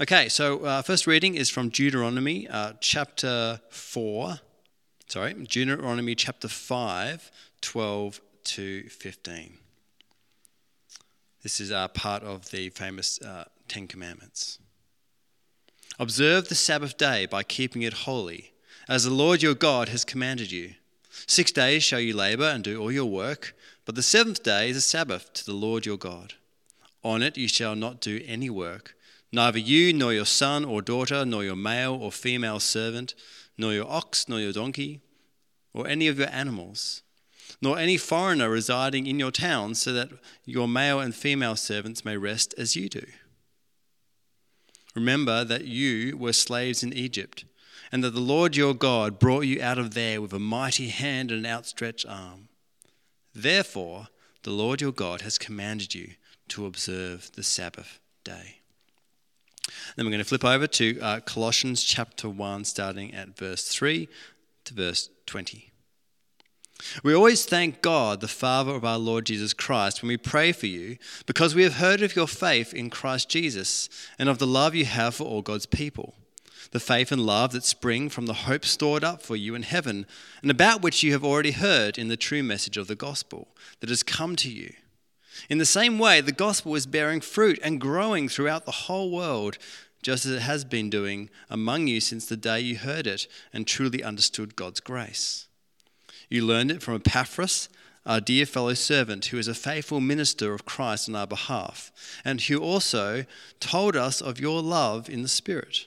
Okay, so uh, first reading is from Deuteronomy uh, chapter 4. Sorry, Deuteronomy chapter 5, 12 to 15. This is uh, part of the famous uh, Ten Commandments. Observe the Sabbath day by keeping it holy, as the Lord your God has commanded you. Six days shall you labor and do all your work, but the seventh day is a Sabbath to the Lord your God. On it you shall not do any work, neither you, nor your son or daughter, nor your male or female servant, nor your ox, nor your donkey, or any of your animals, nor any foreigner residing in your town, so that your male and female servants may rest as you do. Remember that you were slaves in Egypt, and that the Lord your God brought you out of there with a mighty hand and an outstretched arm. Therefore, the Lord your God has commanded you to observe the Sabbath day. Then we're going to flip over to uh, Colossians chapter 1, starting at verse 3 to verse 20. We always thank God, the Father of our Lord Jesus Christ, when we pray for you, because we have heard of your faith in Christ Jesus and of the love you have for all God's people. The faith and love that spring from the hope stored up for you in heaven, and about which you have already heard in the true message of the gospel that has come to you. In the same way, the gospel is bearing fruit and growing throughout the whole world, just as it has been doing among you since the day you heard it and truly understood God's grace. You learned it from Epaphras, our dear fellow servant, who is a faithful minister of Christ on our behalf, and who also told us of your love in the Spirit.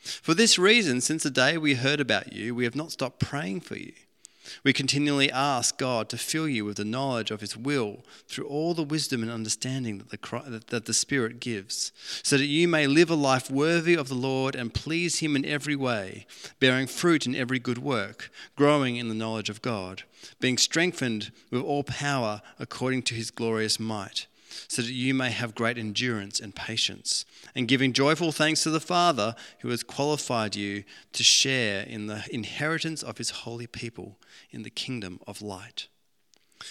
For this reason, since the day we heard about you, we have not stopped praying for you. We continually ask God to fill you with the knowledge of His will through all the wisdom and understanding that the, that the Spirit gives, so that you may live a life worthy of the Lord and please Him in every way, bearing fruit in every good work, growing in the knowledge of God, being strengthened with all power according to His glorious might so that you may have great endurance and patience, and giving joyful thanks to the Father who has qualified you to share in the inheritance of his holy people in the kingdom of light.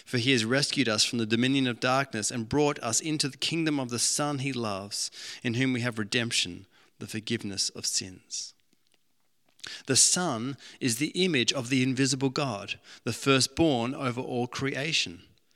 For he has rescued us from the dominion of darkness and brought us into the kingdom of the Son he loves, in whom we have redemption, the forgiveness of sins. The Son is the image of the invisible God, the firstborn over all creation.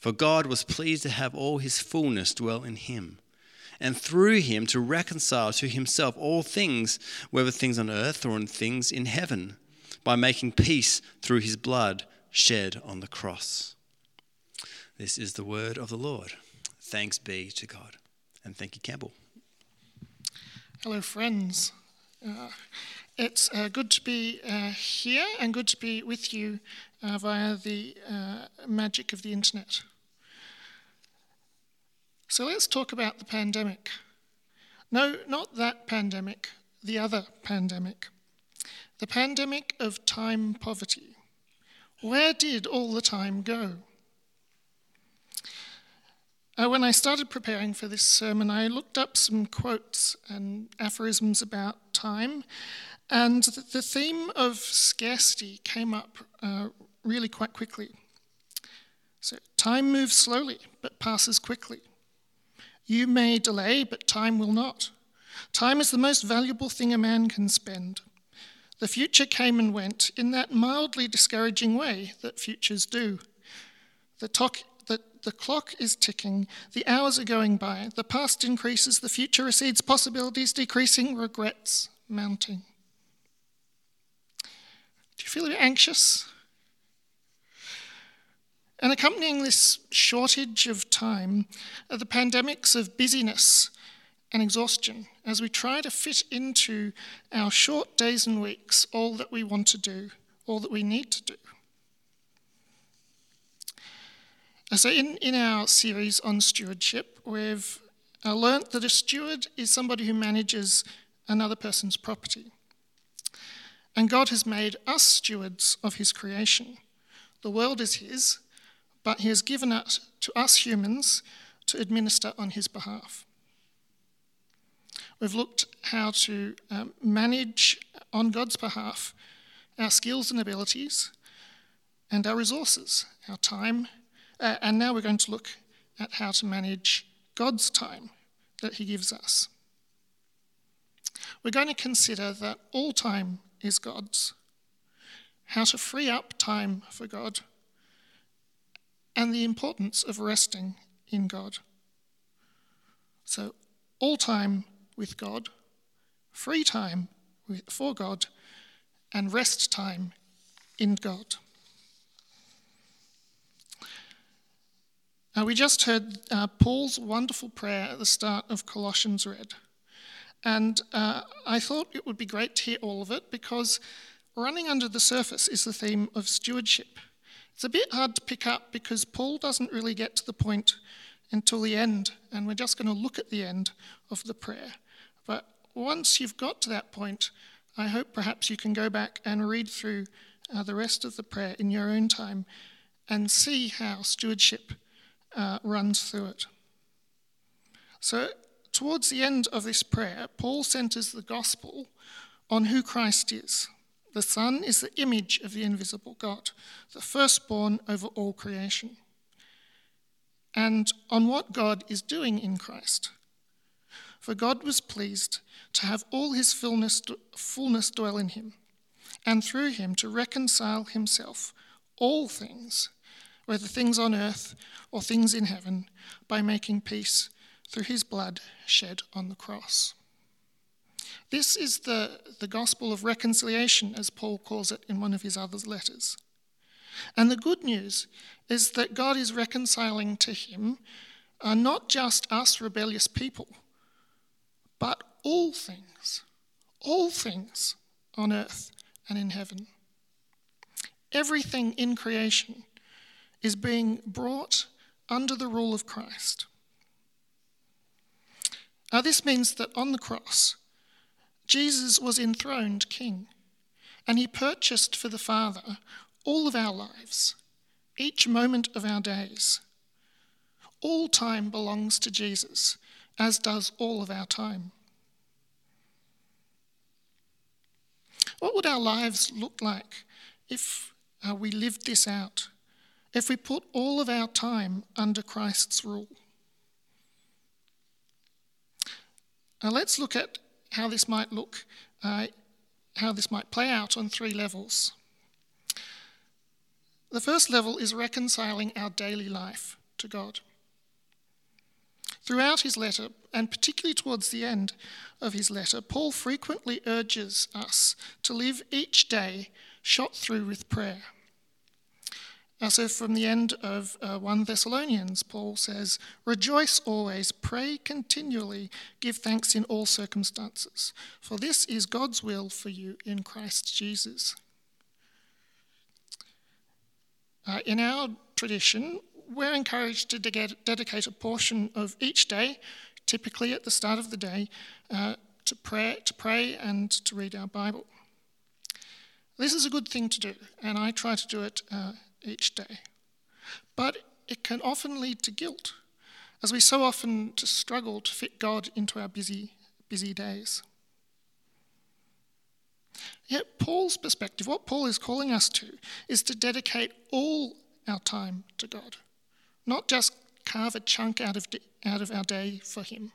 For God was pleased to have all his fullness dwell in him, and through him to reconcile to himself all things, whether things on earth or in things in heaven, by making peace through his blood shed on the cross. This is the word of the Lord. Thanks be to God. And thank you, Campbell. Hello, friends. Uh, it's uh, good to be uh, here and good to be with you uh, via the uh, magic of the internet. So let's talk about the pandemic. No, not that pandemic, the other pandemic. The pandemic of time poverty. Where did all the time go? Uh, when I started preparing for this sermon, I looked up some quotes and aphorisms about time, and the theme of scarcity came up uh, really quite quickly. So, time moves slowly but passes quickly. You may delay, but time will not. Time is the most valuable thing a man can spend. The future came and went in that mildly discouraging way that futures do. The, talk, the, the clock is ticking, the hours are going by, the past increases, the future recedes, possibilities decreasing, regrets mounting. Do you feel a bit anxious? And accompanying this shortage of time are the pandemics of busyness and exhaustion as we try to fit into our short days and weeks all that we want to do, all that we need to do. So, in, in our series on stewardship, we've uh, learnt that a steward is somebody who manages another person's property. And God has made us stewards of his creation. The world is his, but he has given it to us humans to administer on his behalf. We've looked how to um, manage on God's behalf our skills and abilities and our resources, our time, uh, and now we're going to look at how to manage God's time that He gives us. We're going to consider that all time is God's, how to free up time for God, and the importance of resting in God. So, all time with God, free time for God, and rest time in God. Now, we just heard uh, Paul's wonderful prayer at the start of Colossians read. And uh, I thought it would be great to hear all of it because running under the surface is the theme of stewardship. It's a bit hard to pick up because Paul doesn't really get to the point until the end, and we're just going to look at the end of the prayer. But once you've got to that point, I hope perhaps you can go back and read through uh, the rest of the prayer in your own time and see how stewardship uh, runs through it. So, towards the end of this prayer, Paul centers the gospel on who Christ is. The Son is the image of the invisible God, the firstborn over all creation. And on what God is doing in Christ. For God was pleased to have all his fullness, fullness dwell in him, and through him to reconcile himself all things whether things on earth or things in heaven, by making peace through his blood shed on the cross. This is the, the gospel of reconciliation, as Paul calls it in one of his other letters. And the good news is that God is reconciling to him uh, not just us rebellious people, but all things, all things on earth and in heaven. Everything in creation is being brought under the rule of Christ. Now, this means that on the cross, Jesus was enthroned king, and he purchased for the Father all of our lives, each moment of our days. All time belongs to Jesus, as does all of our time. What would our lives look like if uh, we lived this out? if we put all of our time under Christ's rule. Now let's look at how this might look, uh, how this might play out on three levels. The first level is reconciling our daily life to God. Throughout his letter, and particularly towards the end of his letter, Paul frequently urges us to live each day shot through with prayer. So, from the end of uh, 1 Thessalonians, Paul says, Rejoice always, pray continually, give thanks in all circumstances, for this is God's will for you in Christ Jesus. Uh, in our tradition, we're encouraged to de- dedicate a portion of each day, typically at the start of the day, uh, to, pray, to pray and to read our Bible. This is a good thing to do, and I try to do it uh, each day. But it can often lead to guilt, as we so often struggle to fit God into our busy, busy days. Yet, Paul's perspective, what Paul is calling us to, is to dedicate all our time to God, not just carve a chunk out of, out of our day for Him.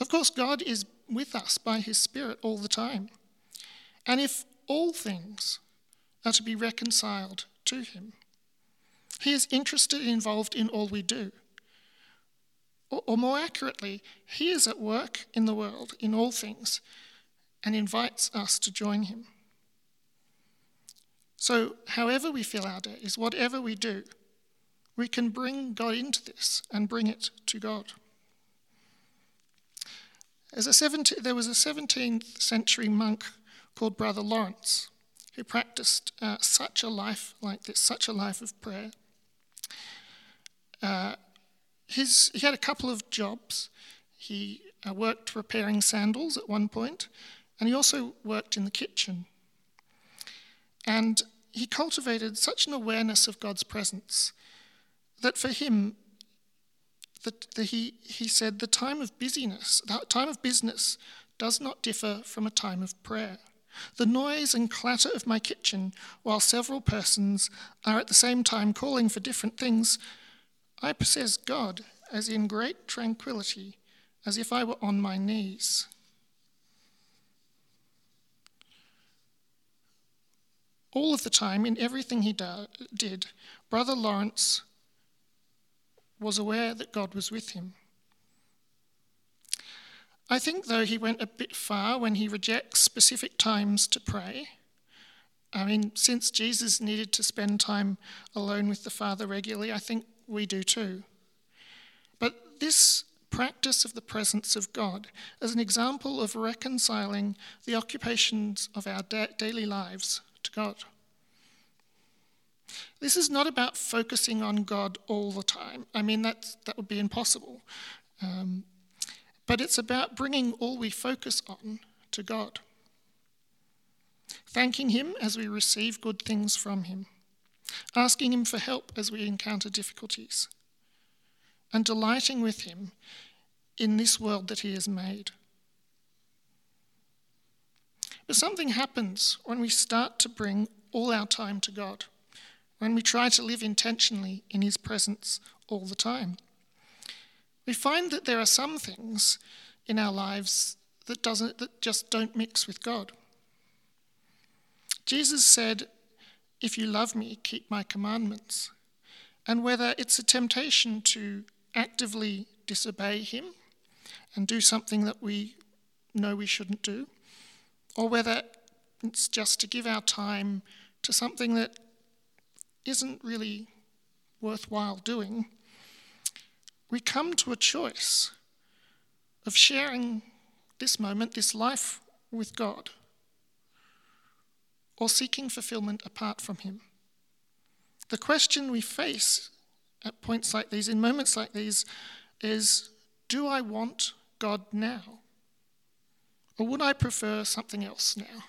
Of course, God is with us by His Spirit all the time. And if all things are to be reconciled to Him. He is interested and involved in all we do. Or, or, more accurately, He is at work in the world, in all things, and invites us to join Him. So, however we fill our days, whatever we do, we can bring God into this and bring it to God. A 17, there was a 17th century monk called Brother Lawrence who practiced uh, such a life like this, such a life of prayer. Uh, his, he had a couple of jobs. He uh, worked repairing sandals at one point, And he also worked in the kitchen. And he cultivated such an awareness of God's presence that for him, that he, he said, the time of busyness, the time of business does not differ from a time of prayer. The noise and clatter of my kitchen, while several persons are at the same time calling for different things, I possess God as in great tranquility, as if I were on my knees. All of the time, in everything he did, Brother Lawrence was aware that God was with him. I think, though, he went a bit far when he rejects specific times to pray. I mean, since Jesus needed to spend time alone with the Father regularly, I think we do too. But this practice of the presence of God is an example of reconciling the occupations of our da- daily lives to God. This is not about focusing on God all the time. I mean, that, that would be impossible. Um, but it's about bringing all we focus on to God. Thanking Him as we receive good things from Him. Asking Him for help as we encounter difficulties. And delighting with Him in this world that He has made. But something happens when we start to bring all our time to God when we try to live intentionally in His presence all the time. We find that there are some things in our lives that, doesn't, that just don't mix with God. Jesus said, If you love me, keep my commandments. And whether it's a temptation to actively disobey Him and do something that we know we shouldn't do, or whether it's just to give our time to something that isn't really worthwhile doing, we come to a choice of sharing this moment, this life with God, or seeking fulfillment apart from Him. The question we face at points like these, in moments like these, is do I want God now? Or would I prefer something else now?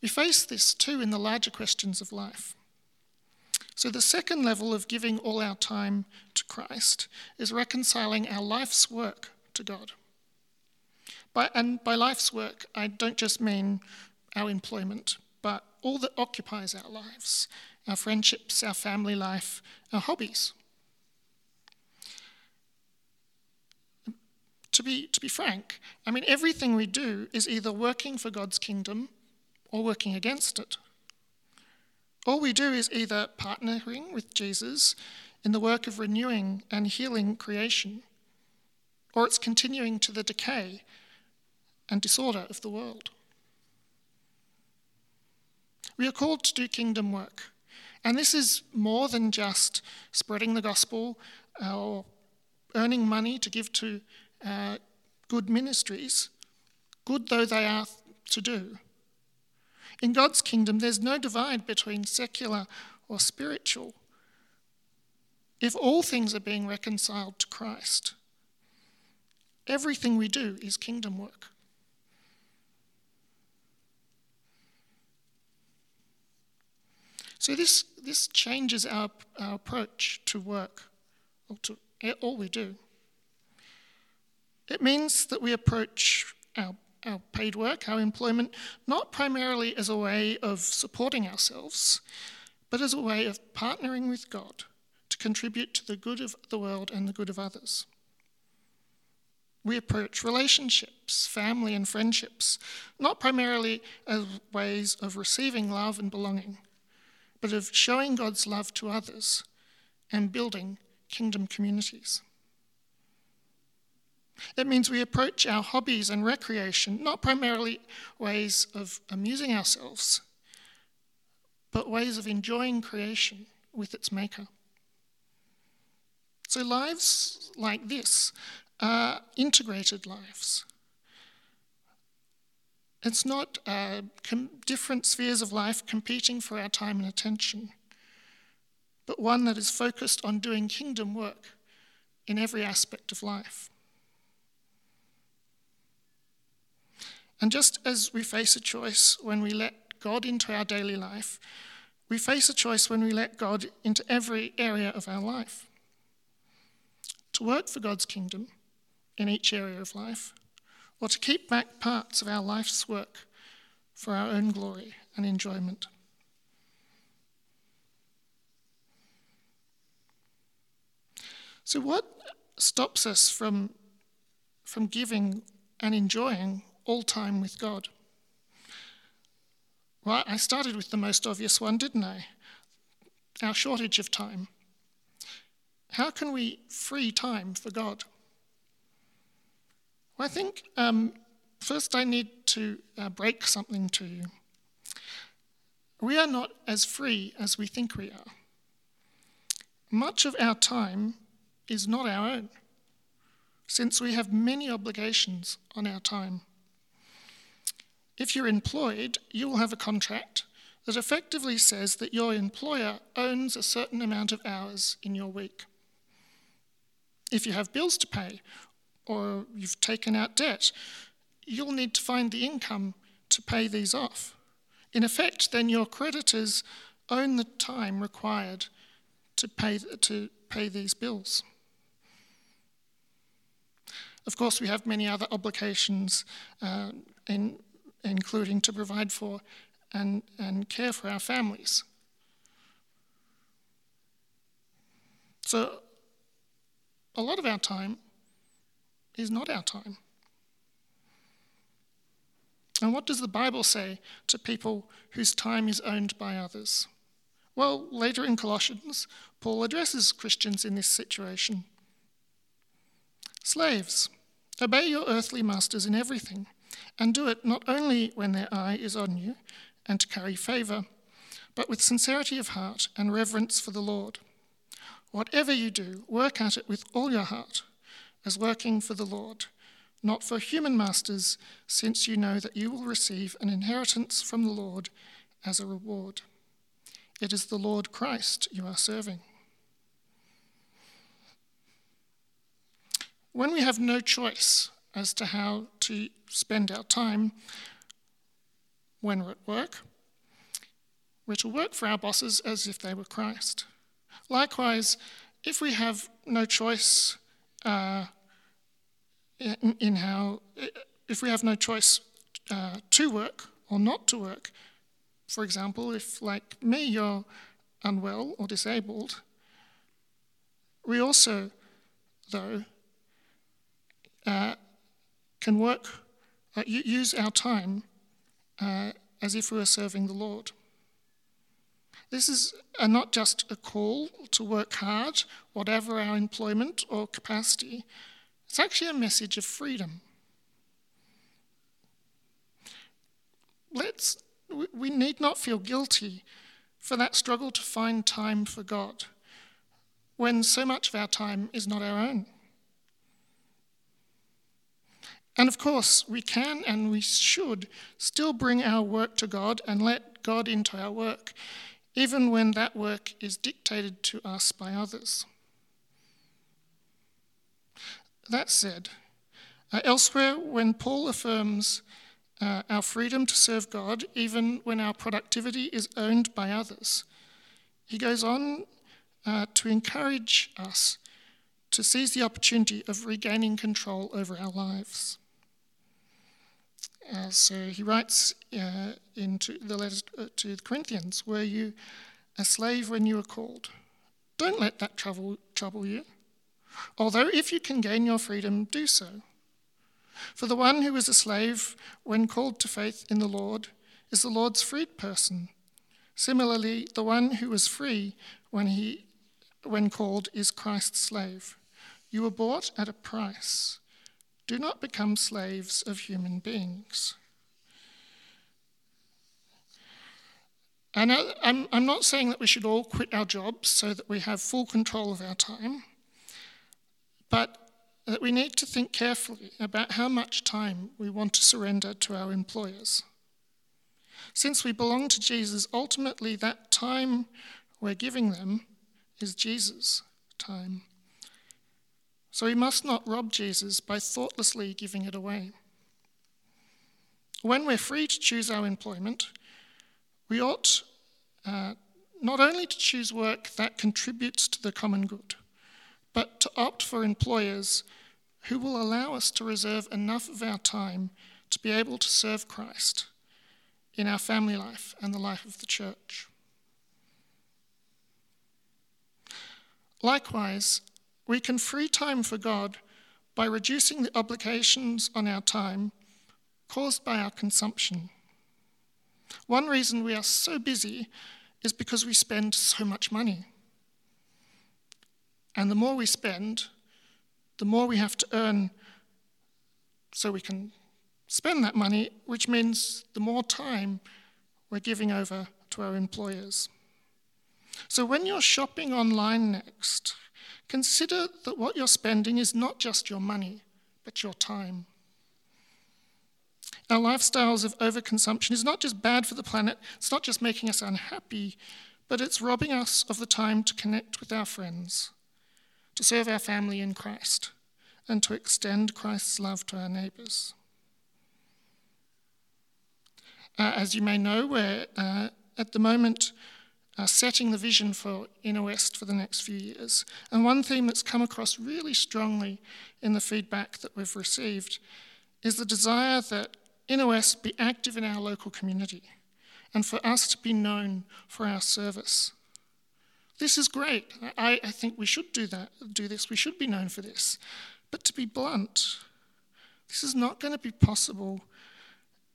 We face this too in the larger questions of life. So, the second level of giving all our time to Christ is reconciling our life's work to God. By, and by life's work, I don't just mean our employment, but all that occupies our lives our friendships, our family life, our hobbies. To be, to be frank, I mean, everything we do is either working for God's kingdom or working against it. All we do is either partnering with Jesus in the work of renewing and healing creation, or it's continuing to the decay and disorder of the world. We are called to do kingdom work, and this is more than just spreading the gospel or earning money to give to uh, good ministries, good though they are to do. In God's kingdom, there's no divide between secular or spiritual. If all things are being reconciled to Christ, everything we do is kingdom work. So this, this changes our, our approach to work, or to all we do. It means that we approach our our paid work, our employment, not primarily as a way of supporting ourselves, but as a way of partnering with God to contribute to the good of the world and the good of others. We approach relationships, family, and friendships, not primarily as ways of receiving love and belonging, but of showing God's love to others and building kingdom communities. It means we approach our hobbies and recreation not primarily ways of amusing ourselves, but ways of enjoying creation with its maker. So, lives like this are integrated lives. It's not uh, com- different spheres of life competing for our time and attention, but one that is focused on doing kingdom work in every aspect of life. And just as we face a choice when we let God into our daily life, we face a choice when we let God into every area of our life. To work for God's kingdom in each area of life, or to keep back parts of our life's work for our own glory and enjoyment. So, what stops us from, from giving and enjoying all time with God? Well, I started with the most obvious one, didn't I? Our shortage of time. How can we free time for God? Well, I think um, first I need to uh, break something to you. We are not as free as we think we are. Much of our time is not our own, since we have many obligations on our time. If you're employed, you will have a contract that effectively says that your employer owns a certain amount of hours in your week. If you have bills to pay or you've taken out debt, you'll need to find the income to pay these off. In effect, then your creditors own the time required to pay, to pay these bills. Of course, we have many other obligations uh, in including to provide for and, and care for our families. So, a lot of our time is not our time. And what does the Bible say to people whose time is owned by others? Well, later in Colossians, Paul addresses Christians in this situation. Slaves, obey your earthly masters in everything and do it not only when their eye is on you and to carry favour, but with sincerity of heart and reverence for the Lord. Whatever you do, work at it with all your heart, as working for the Lord, not for human masters, since you know that you will receive an inheritance from the Lord as a reward. It is the Lord Christ you are serving. When we have no choice as to how to spend our time when we're at work. We're to work for our bosses as if they were Christ. Likewise, if we have no choice uh, in, in, how, if we have no choice uh, to work or not to work, for example, if, like me, you're unwell or disabled, we also, though, uh, can work, uh, use our time uh, as if we were serving the Lord. This is a, not just a call to work hard, whatever our employment or capacity, it's actually a message of freedom. Let's, we need not feel guilty for that struggle to find time for God when so much of our time is not our own. And of course, we can and we should still bring our work to God and let God into our work, even when that work is dictated to us by others. That said, uh, elsewhere, when Paul affirms uh, our freedom to serve God, even when our productivity is owned by others, he goes on uh, to encourage us to seize the opportunity of regaining control over our lives. Uh, so he writes uh, into the letter uh, to the Corinthians, Were you a slave when you were called? Don't let that trouble, trouble you. Although if you can gain your freedom, do so. For the one who is a slave when called to faith in the Lord is the Lord's freed person. Similarly, the one who is free when, he, when called is Christ's slave. You were bought at a price. Do not become slaves of human beings. And I'm, not saying that we should all quit our jobs so that we have full control of our time, but that we need to think carefully about how much time we want to surrender to our employers. Since we belong to Jesus, ultimately that time we're giving them is Jesus' time. So we must not rob Jesus by thoughtlessly giving it away. when we're free to choose our employment, we ought uh, not only to choose work that contributes to the common good, but to opt for employers who will allow us to reserve enough of our time to be able to serve Christ in our family life and the life of the church. Likewise, we can free time for God by reducing the obligations on our time caused by our consumption. One reason we are so busy is because we spend so much money. And the more we spend, the more we have to earn so we can spend that money, which means the more time we're giving over to our employers. So when you're shopping online next, consider that what you're spending is not just your money, but your time. Our lifestyles of overconsumption is not just bad for the planet, it's not just making us unhappy, but it's robbing us of the time to connect with our friends, to serve our family in Christ, and to extend Christ's love to our neighbours. Uh, as you may know, we're uh, at the moment uh, setting the vision for West for the next few years. And one theme that's come across really strongly in the feedback that we've received is the desire that West be active in our local community and for us to be known for our service. This is great. I, I think we should do that, do this. We should be known for this. But to be blunt, this is not going to be possible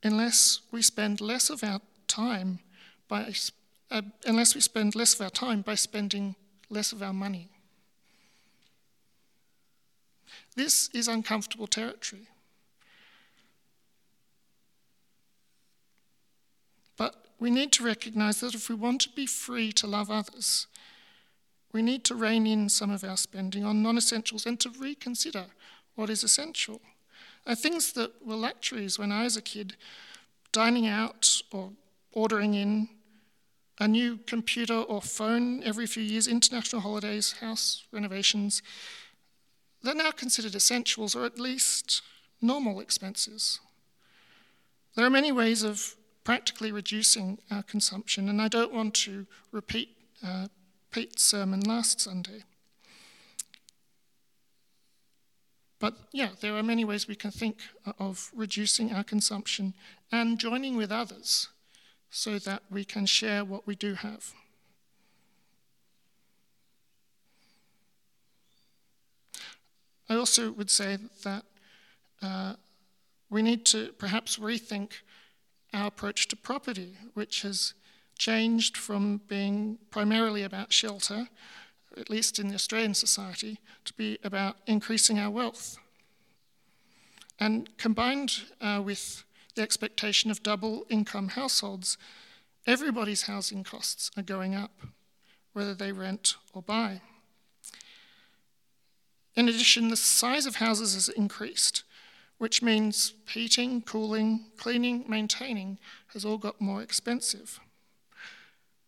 unless we spend less of our time by uh, unless we spend less of our time by spending less of our money. This is uncomfortable territory. But we need to recognize that if we want to be free to love others, we need to rein in some of our spending on non essentials and to reconsider what is essential. Uh, things that were luxuries when I was a kid, dining out or ordering in, a new computer or phone every few years, international holidays, house renovations, they're now considered essentials or at least normal expenses. There are many ways of practically reducing our consumption, and I don't want to repeat uh, Pete's sermon last Sunday. But yeah, there are many ways we can think of reducing our consumption and joining with others so that we can share what we do have. I also would say that uh, we need to perhaps rethink our approach to property, which has changed from being primarily about shelter at least in the Australian society, to be about increasing our wealth. And combined uh, with the expectation of double income households, everybody's housing costs are going up, whether they rent or buy. In addition, the size of houses has increased, which means heating, cooling, cleaning, maintaining has all got more expensive.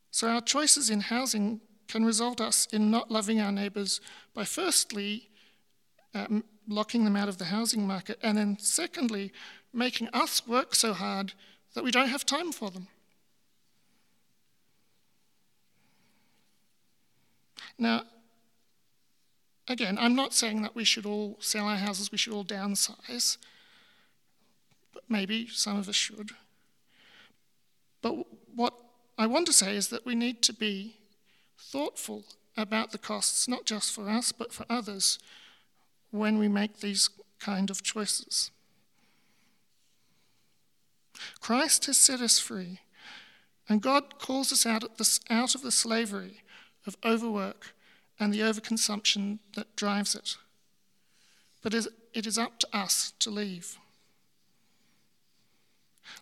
So our choices in housing can result us in not loving our neighbours by firstly um, locking them out of the housing market, and then secondly, making us work so hard that we don't have time for them. Now, again, I'm not saying that we should all sell our houses, we should all downsize, but maybe some of us should. But what I want to say is that we need to be thoughtful about the costs, not just for us, but for others, when we make these kind of choices. Christ has set us free, and God calls us out, out of the slavery of overwork and the overconsumption that drives it. But it is up to us to leave.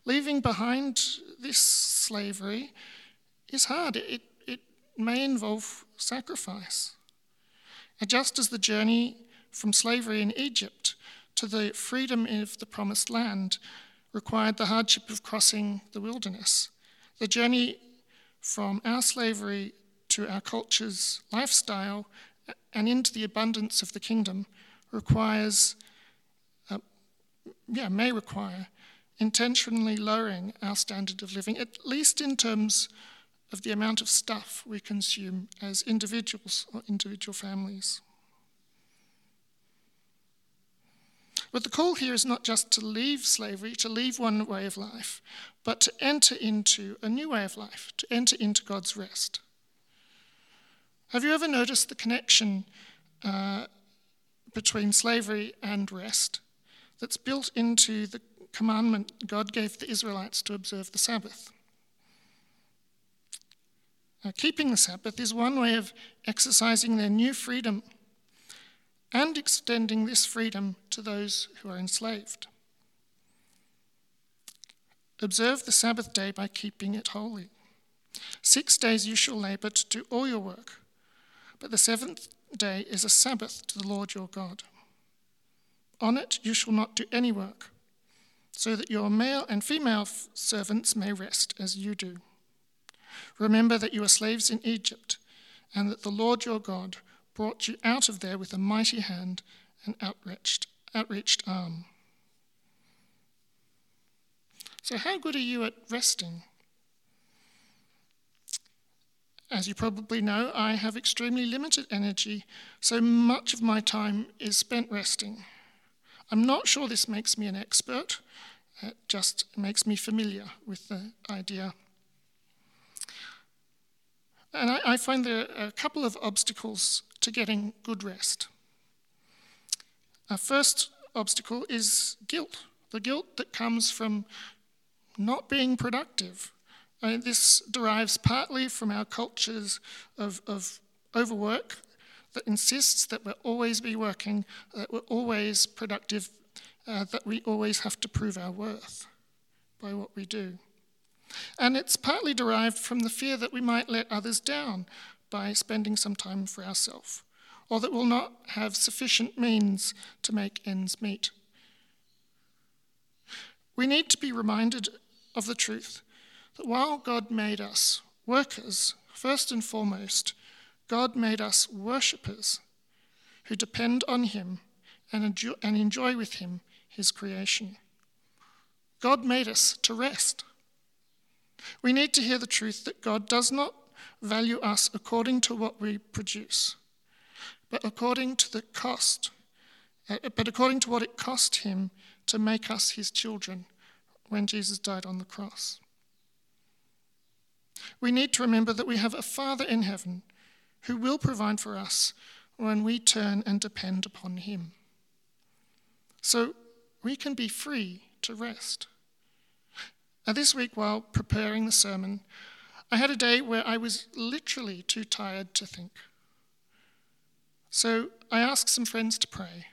Leaving behind this slavery is hard. It, may involve sacrifice. And just as the journey from slavery in Egypt to the freedom of the promised land required the hardship of crossing the wilderness, the journey from our slavery to our culture's lifestyle and into the abundance of the kingdom requires, uh, yeah, may require intentionally lowering our standard of living, at least in terms of the amount of stuff we consume as individuals or individual families. But the call here is not just to leave slavery, to leave one way of life, but to enter into a new way of life, to enter into God's rest. Have you ever noticed the connection uh, between slavery and rest that's built into the commandment God gave the Israelites to observe the Sabbath? Now, keeping the Sabbath is one way of exercising their new freedom and extending this freedom to those who are enslaved. Observe the Sabbath day by keeping it holy. Six days you shall labor to do all your work, but the seventh day is a Sabbath to the Lord your God. On it you shall not do any work, so that your male and female servants may rest as you do. Remember that you were slaves in Egypt, and that the Lord your God brought you out of there with a mighty hand and outreached, outreached arm. So, how good are you at resting? As you probably know, I have extremely limited energy, so much of my time is spent resting. I'm not sure this makes me an expert, it just makes me familiar with the idea. And I, I find there are a couple of obstacles to getting good rest. Our first obstacle is guilt the guilt that comes from not being productive. I mean, this derives partly from our cultures of, of overwork that insists that we'll always be working, that we're always productive, uh, that we always have to prove our worth by what we do. And it's partly derived from the fear that we might let others down by spending some time for ourselves, or that we'll not have sufficient means to make ends meet. We need to be reminded of the truth that while God made us workers, first and foremost, God made us worshippers who depend on Him and enjoy with Him His creation. God made us to rest. We need to hear the truth that God does not value us according to what we produce, but according to the cost, uh, but according to what it cost him to make us his children when Jesus died on the cross. We need to remember that we have a Father in heaven who will provide for us when we turn and depend upon him. So we can be free to rest. Now, this week, while preparing the sermon, I had a day where I was literally too tired to think. So I asked some friends to pray,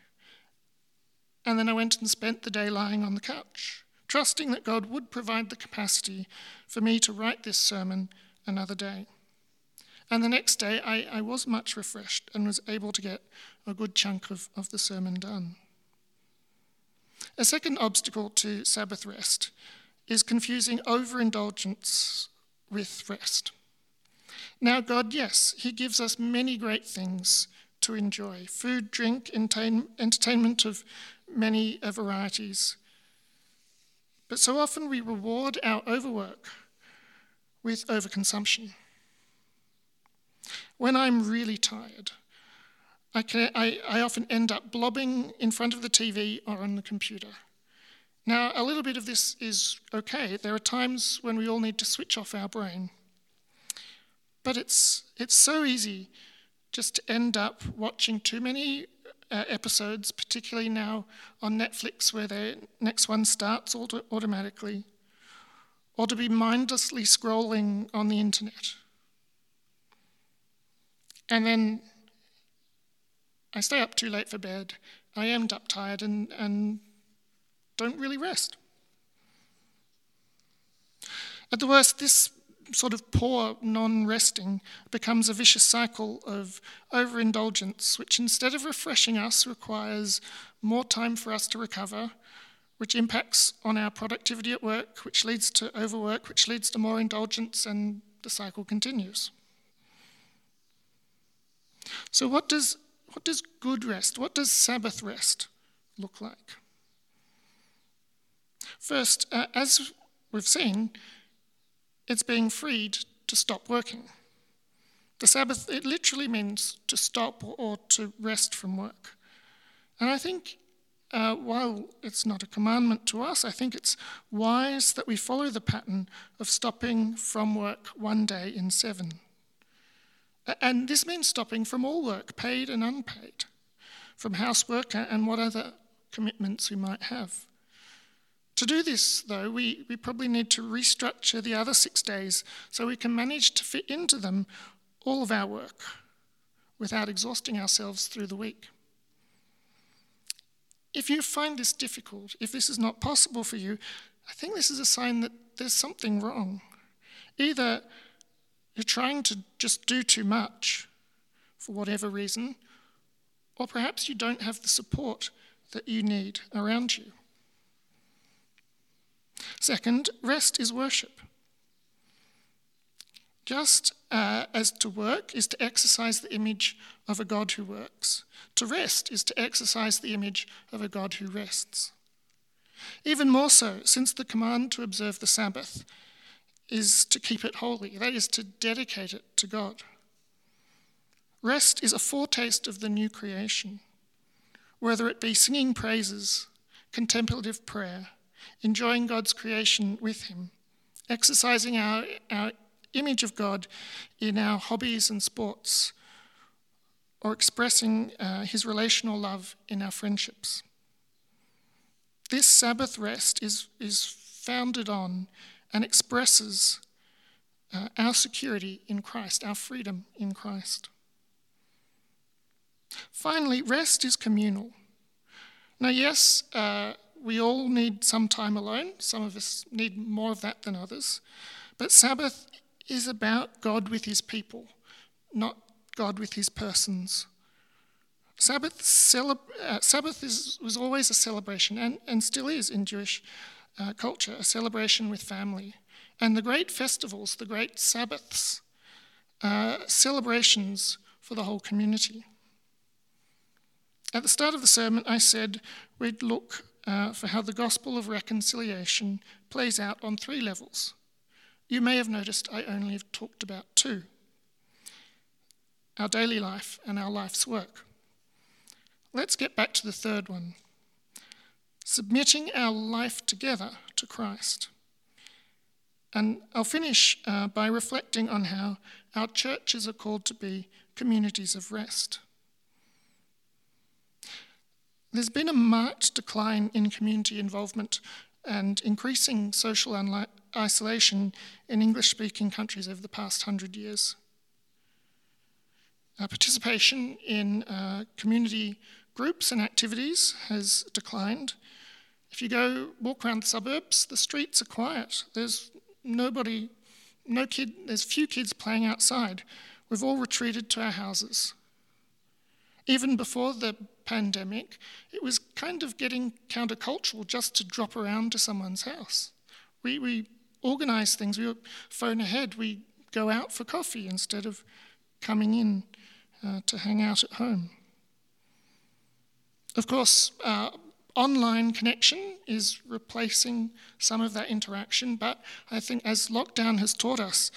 and then I went and spent the day lying on the couch, trusting that God would provide the capacity for me to write this sermon another day. And the next day, I, I was much refreshed and was able to get a good chunk of, of the sermon done. A second obstacle to Sabbath rest is confusing overindulgence with rest. Now, God, yes, He gives us many great things to enjoy food, drink, entertainment of many uh, varieties. But so often we reward our overwork with overconsumption. When I'm really tired, I, can, I, I often end up blobbing in front of the TV or on the computer. Now, a little bit of this is okay. There are times when we all need to switch off our brain. But it's, it's so easy just to end up watching too many uh, episodes, particularly now on Netflix, where the next one starts auto- automatically, or to be mindlessly scrolling on the internet. And then I stay up too late for bed. I end up tired and, and don't really rest. At the worst, this sort of poor non resting becomes a vicious cycle of overindulgence, which instead of refreshing us requires more time for us to recover, which impacts on our productivity at work, which leads to overwork, which leads to more indulgence, and the cycle continues. So, what does, what does good rest, what does Sabbath rest look like? First, uh, as we've seen, it's being freed to stop working. The Sabbath, it literally means to stop or to rest from work. And I think uh, while it's not a commandment to us, I think it's wise that we follow the pattern of stopping from work one day in seven. And this means stopping from all work, paid and unpaid, from housework and what other commitments we might have. To do this, though, we, we probably need to restructure the other six days so we can manage to fit into them all of our work without exhausting ourselves through the week. If you find this difficult, if this is not possible for you, I think this is a sign that there's something wrong. Either you're trying to just do too much for whatever reason, or perhaps you don't have the support that you need around you. Second, rest is worship. Just uh, as to work is to exercise the image of a God who works, to rest is to exercise the image of a God who rests. Even more so, since the command to observe the Sabbath is to keep it holy, that is, to dedicate it to God. Rest is a foretaste of the new creation, whether it be singing praises, contemplative prayer, enjoying God's creation with Him, exercising our, our image of God in our hobbies and sports, or expressing uh, His relational love in our friendships. This Sabbath rest is, is founded on and expresses uh, our security in Christ, our freedom in Christ. Finally, rest is communal. Now, yes, uh, we all need some time alone. Some of us need more of that than others. But Sabbath is about God with his people, not God with his persons. Sabbath, celeb- uh, Sabbath is, was always a celebration and, and still is in Jewish uh, culture, a celebration with family. And the great festivals, the great Sabbaths, uh, celebrations for the whole community. At the start of the sermon, I said we'd look uh, for how the gospel of reconciliation plays out on three levels. You may have noticed I only have talked about two our daily life and our life's work. Let's get back to the third one submitting our life together to Christ. And I'll finish uh, by reflecting on how our churches are called to be communities of rest. There's been a marked decline in community involvement and increasing social isolation in English speaking countries over the past hundred years. Participation in uh, community groups and activities has declined. If you go walk around the suburbs, the streets are quiet. There's nobody, no kid, there's few kids playing outside. We've all retreated to our houses. Even before the pandemic, it was kind of getting countercultural just to drop around to someone's house. We, we organize things, we phone ahead, we go out for coffee instead of coming in uh, to hang out at home. Of course, uh, online connection is replacing some of that interaction, but I think as lockdown has taught us,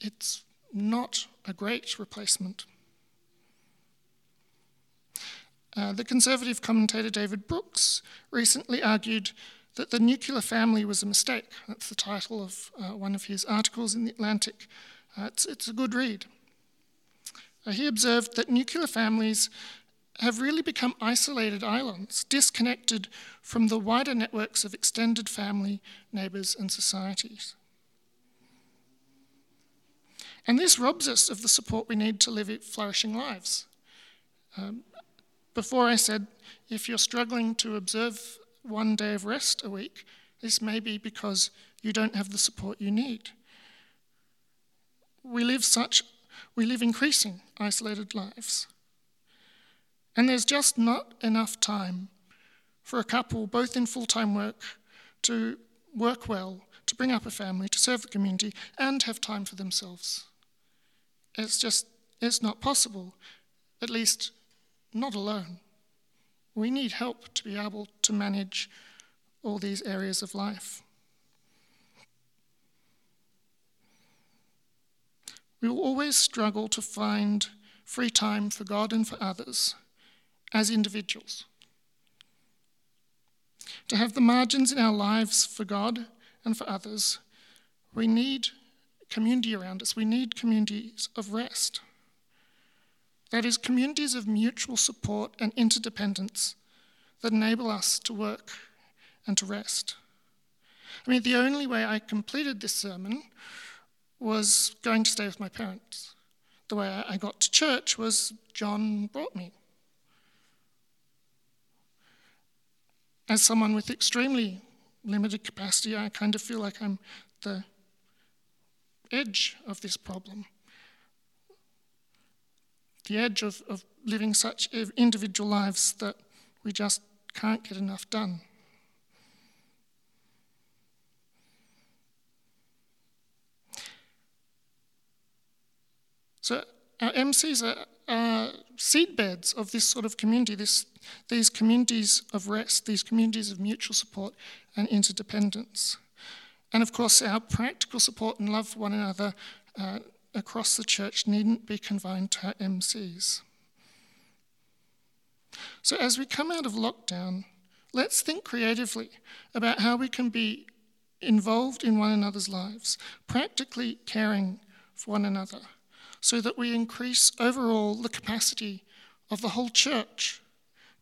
it's not a great replacement. Uh, the conservative commentator David Brooks recently argued that the nuclear family was a mistake. That's the title of uh, one of his articles in The Atlantic. Uh, it's, it's, a good read. Uh, he observed that nuclear families have really become isolated islands, disconnected from the wider networks of extended family, neighbours, and societies. And this robs us of the support we need to live flourishing lives. Um, before I said, if you're struggling to observe one day of rest a week, this may be because you don't have the support you need. We live such, we live increasing isolated lives. And there's just not enough time for a couple, both in full time work, to work well, to bring up a family, to serve the community, and have time for themselves. It's just, it's not possible, at least not alone. We need help to be able to manage all these areas of life. We will always struggle to find free time for God and for others as individuals. To have the margins in our lives for God and for others, we need community around us. We need communities of rest. That is, communities of mutual support and interdependence that enable us to work and to rest. I mean, the only way I completed this sermon was going to stay with my parents. The way I got to church was John brought me. As someone with extremely limited capacity, I kind of feel like I'm the edge of this problem. The edge of, of living such individual lives that we just can't get enough done. So our MCs are, are seedbeds of this sort of community, this, these communities of rest, these communities of mutual support and interdependence. And of course, our practical support and love for one another uh, across the church needn't be confined to our MCs. So, as we come out of lockdown, let's think creatively about how we can be involved in one another's lives, practically caring for one another so that we increase overall the capacity of the whole church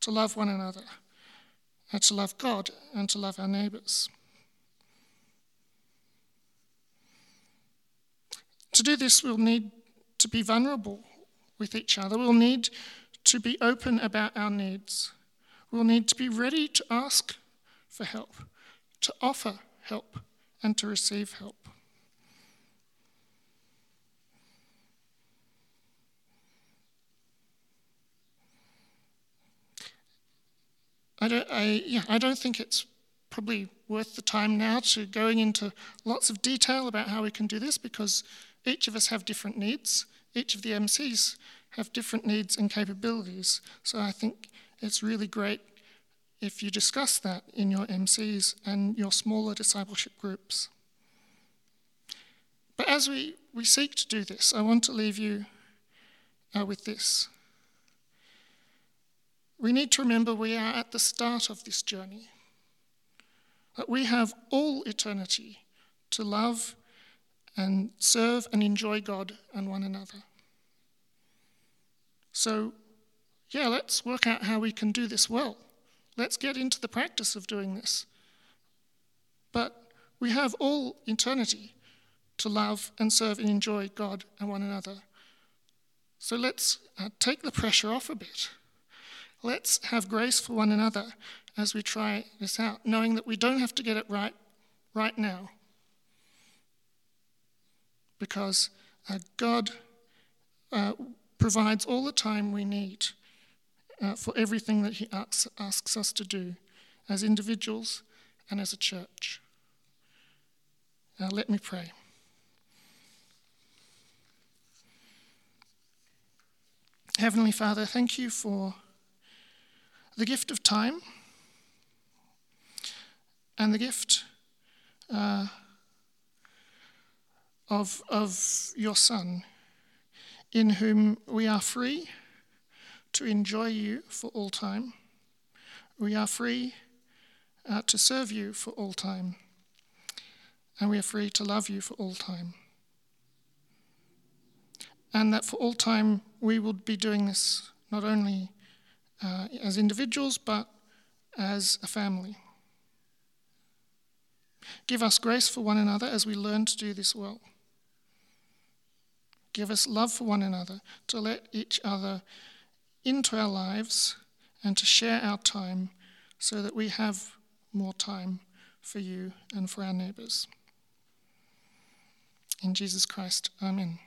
to love one another, and to love God, and to love our neighbours. To do this, we'll need to be vulnerable with each other. We'll need to be open about our needs. We'll need to be ready to ask for help, to offer help, and to receive help. I don't, I, yeah, I don't think it's probably worth the time now to going into lots of detail about how we can do this because each of us have different needs. Each of the MCs have different needs and capabilities. So I think it's really great if you discuss that in your MCs and your smaller discipleship groups. But as we, we seek to do this, I want to leave you uh, with this. We need to remember we are at the start of this journey, that we have all eternity to love and serve and enjoy God and one another. So, yeah, let's work out how we can do this well. Let's get into the practice of doing this. But we have all eternity to love and serve and enjoy God and one another. So let's uh, take the pressure off a bit. Let's have grace for one another as we try this out, knowing that we don't have to get it right right now. Because uh, God uh, provides all the time we need uh, for everything that He asks, asks us to do as individuals and as a church. Now, let me pray. Heavenly Father, thank you for the gift of time and the gift uh, of, of your Son, in whom we are free to enjoy you for all time. We are free uh, to serve you for all time. And we are free to love you for all time. And that for all time we will be doing this not only uh, as individuals, but as a family. Give us grace for one another as we learn to do this well. Give us love for one another, to let each other into our lives and to share our time so that we have more time for you and for our neighbours. In Jesus Christ, Amen.